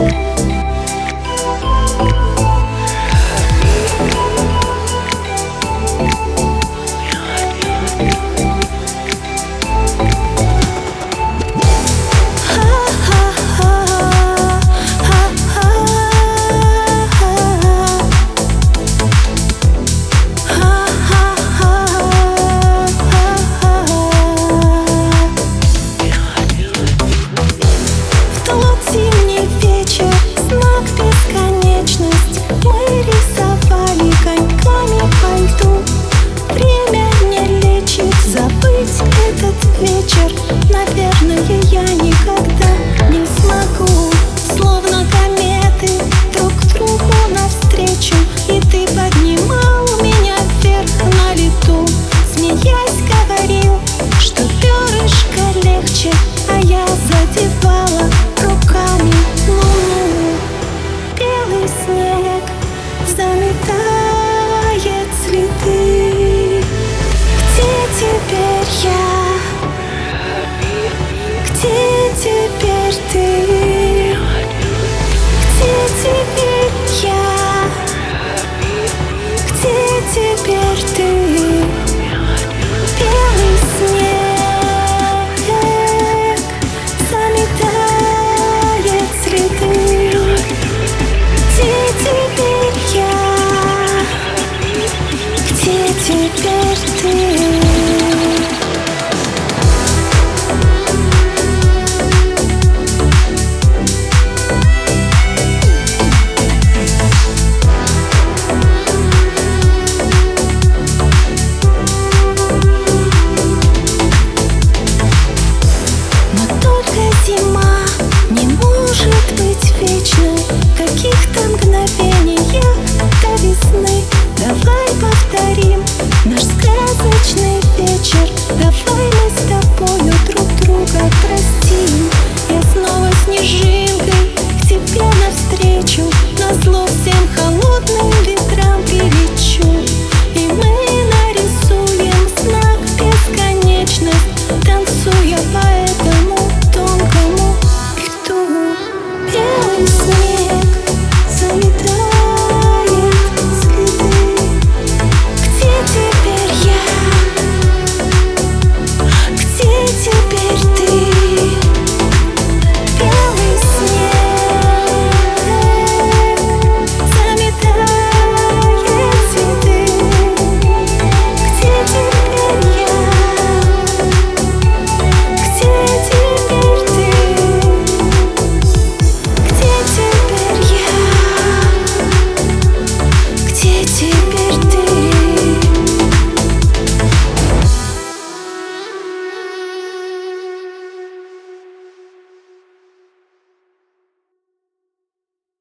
Bye. заметает следы Где теперь я? Где теперь ты? Где теперь take